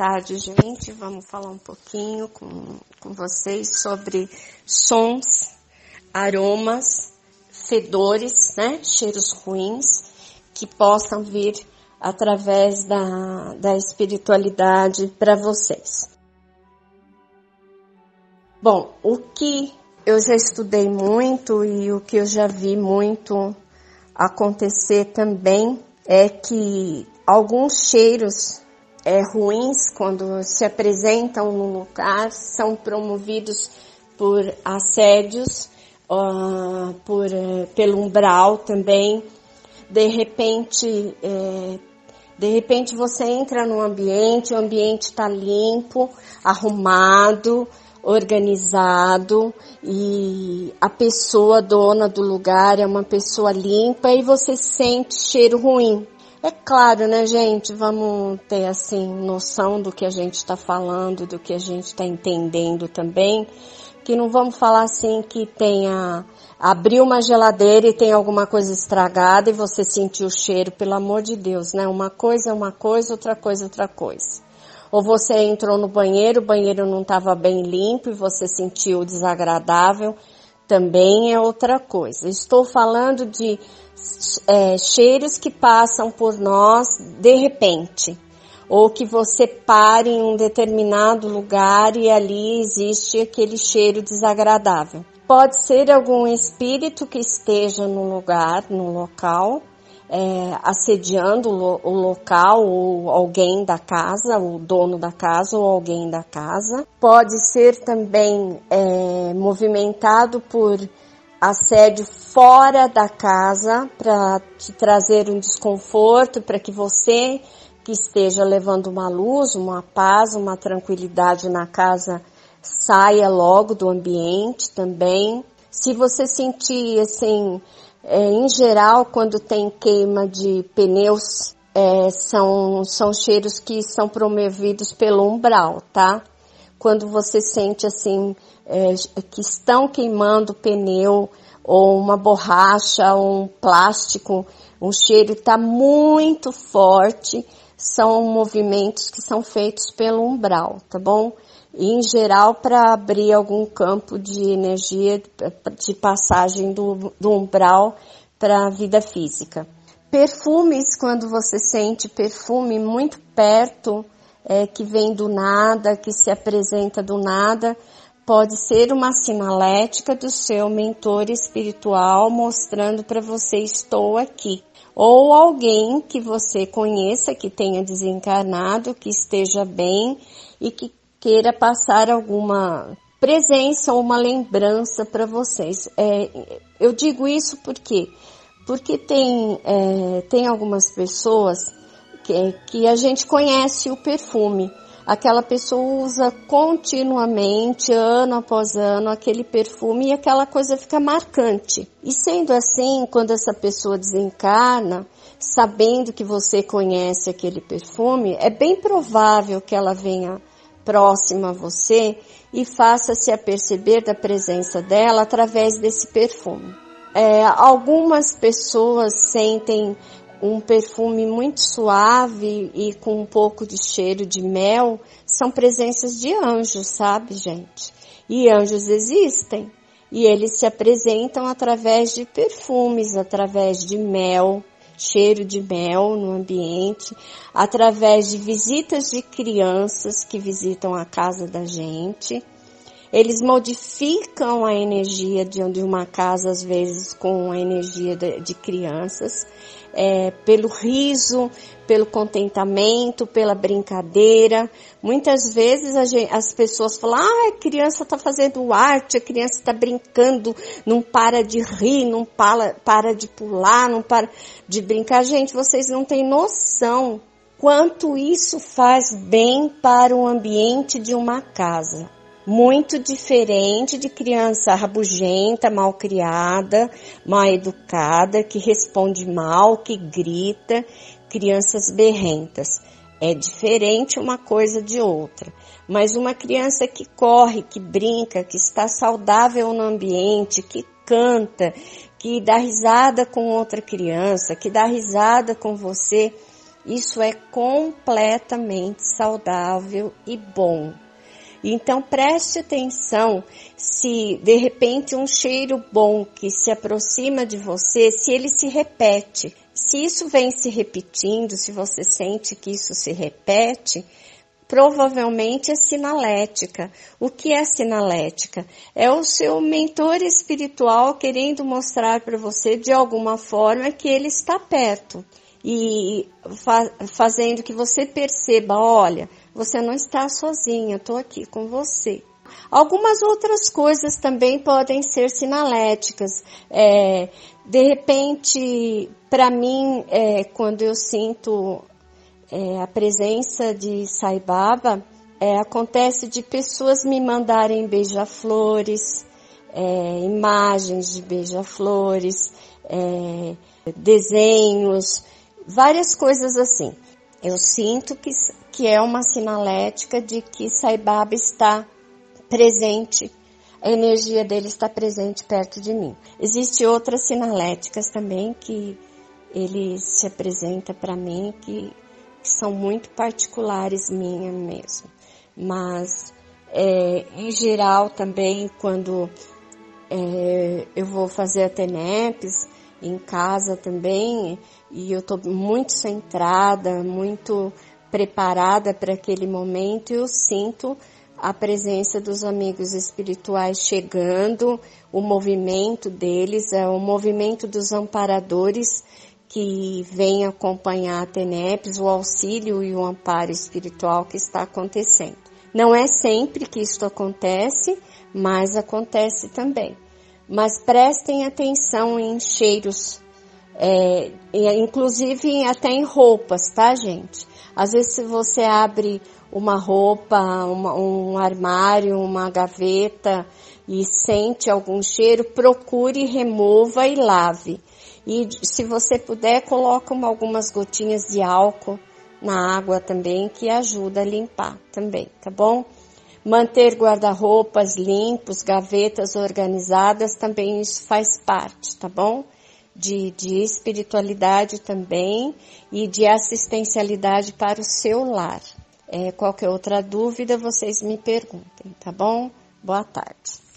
tarde, gente. Vamos falar um pouquinho com, com vocês sobre sons, aromas, fedores, né? Cheiros ruins que possam vir através da, da espiritualidade para vocês. Bom, o que eu já estudei muito e o que eu já vi muito acontecer também é que alguns cheiros é, ruins, quando se apresentam no lugar, são promovidos por assédios, uh, por, uh, pelo umbral também. De repente, é, de repente você entra no ambiente, o ambiente está limpo, arrumado, organizado e a pessoa dona do lugar é uma pessoa limpa e você sente cheiro ruim. É claro, né, gente? Vamos ter assim noção do que a gente está falando, do que a gente está entendendo também, que não vamos falar assim que tenha abriu uma geladeira e tem alguma coisa estragada e você sentiu o cheiro, pelo amor de Deus, né? Uma coisa é uma coisa, outra coisa é outra coisa. Ou você entrou no banheiro, o banheiro não estava bem limpo e você sentiu desagradável, também é outra coisa. Estou falando de é, cheiros que passam por nós de repente, ou que você pare em um determinado lugar e ali existe aquele cheiro desagradável. Pode ser algum espírito que esteja no lugar, no local, é, assediando o, local ou alguém da casa, o dono da casa ou alguém da casa. Pode ser também é, movimentado por assédio fora da casa para te trazer um desconforto, para que você que esteja levando uma luz, uma paz, uma tranquilidade na casa saia logo do ambiente também. Se você sentir assim, é, em geral, quando tem queima de pneus, é, são, são cheiros que são promovidos pelo umbral, tá? Quando você sente assim, é, que estão queimando pneu ou uma borracha ou um plástico, um cheiro está muito forte, são movimentos que são feitos pelo umbral, tá bom? E, em geral para abrir algum campo de energia de passagem do, do umbral para a vida física. Perfumes, quando você sente perfume muito perto, é, que vem do nada, que se apresenta do nada, pode ser uma sinalética do seu mentor espiritual mostrando para você estou aqui. Ou alguém que você conheça que tenha desencarnado, que esteja bem e que queira passar alguma presença ou uma lembrança para vocês. É, eu digo isso porque porque tem é, tem algumas pessoas que, que a gente conhece o perfume. Aquela pessoa usa continuamente, ano após ano, aquele perfume e aquela coisa fica marcante. E sendo assim, quando essa pessoa desencarna, sabendo que você conhece aquele perfume, é bem provável que ela venha próxima a você e faça-se a perceber da presença dela através desse perfume. É, algumas pessoas sentem um perfume muito suave e com um pouco de cheiro de mel, são presenças de anjos, sabe, gente? E anjos existem. E eles se apresentam através de perfumes, através de mel, cheiro de mel no ambiente, através de visitas de crianças que visitam a casa da gente. Eles modificam a energia de uma casa, às vezes, com a energia de, crianças é, pelo riso, pelo contentamento, pela brincadeira. Muitas vezes gente, as pessoas falam, ah, a criança está fazendo arte, a criança está brincando, não para de rir, não para, para de pular, não para de brincar. Gente, vocês não têm noção quanto isso faz bem para o ambiente de uma casa muito diferente de criança rabugenta, mal criada, mal educada, que responde mal, que grita, crianças berrentas. É diferente uma coisa de outra. Mas uma criança que corre, que brinca, que está saudável no ambiente, que canta, que dá risada com outra criança, que dá risada com você, Isso é completamente saudável e bom. Então preste atenção se de repente um cheiro bom que se aproxima de você, se ele se repete. Se isso vem se repetindo, se você sente que isso se repete, provavelmente é sinalética. O que é sinalética? É o seu mentor espiritual querendo mostrar para você de alguma forma que ele está perto e fa fazendo que você perceba, olha, você não está sozinha, estou aqui com você. Algumas outras coisas também podem ser sinaléticas. É, de repente, para mim, é, quando eu sinto é, a presença de Sai Baba, é, acontece de pessoas me mandarem beija-flores, é, imagens de beija-flores, é, desenhos, várias coisas assim. Eu sinto que, que é uma sinalética de que Sai Baba está presente, a energia dele está presente perto de mim. Existem outras sinaléticas também que ele se apresenta para mim que, que, são muito particulares minha mesmo. Mas é, em geral também quando é, eu vou fazer a TENEPS, em casa também, e eu estou muito centrada, muito preparada para aquele momento, eu sinto a presença dos amigos espirituais chegando, o movimento deles, é o movimento dos amparadores que vem acompanhar a TENEPS, o auxílio e o amparo espiritual que está acontecendo. Não é sempre que isso acontece, mas acontece também. Mas prestem atenção em cheiros, é, inclusive até em roupas, tá, gente? Às vezes, se você abre uma roupa, uma, um armário, uma gaveta e sente algum cheiro, procure, remova e lave. E se você puder, coloca uma, algumas gotinhas de álcool na água também, que ajuda a limpar também, tá bom? Manter guarda-roupas limpos, gavetas organizadas, também isso faz parte, tá bom? De, de espiritualidade também e de assistencialidade para o seu lar. É, qualquer outra dúvida, vocês me perguntem, tá bom? Boa tarde.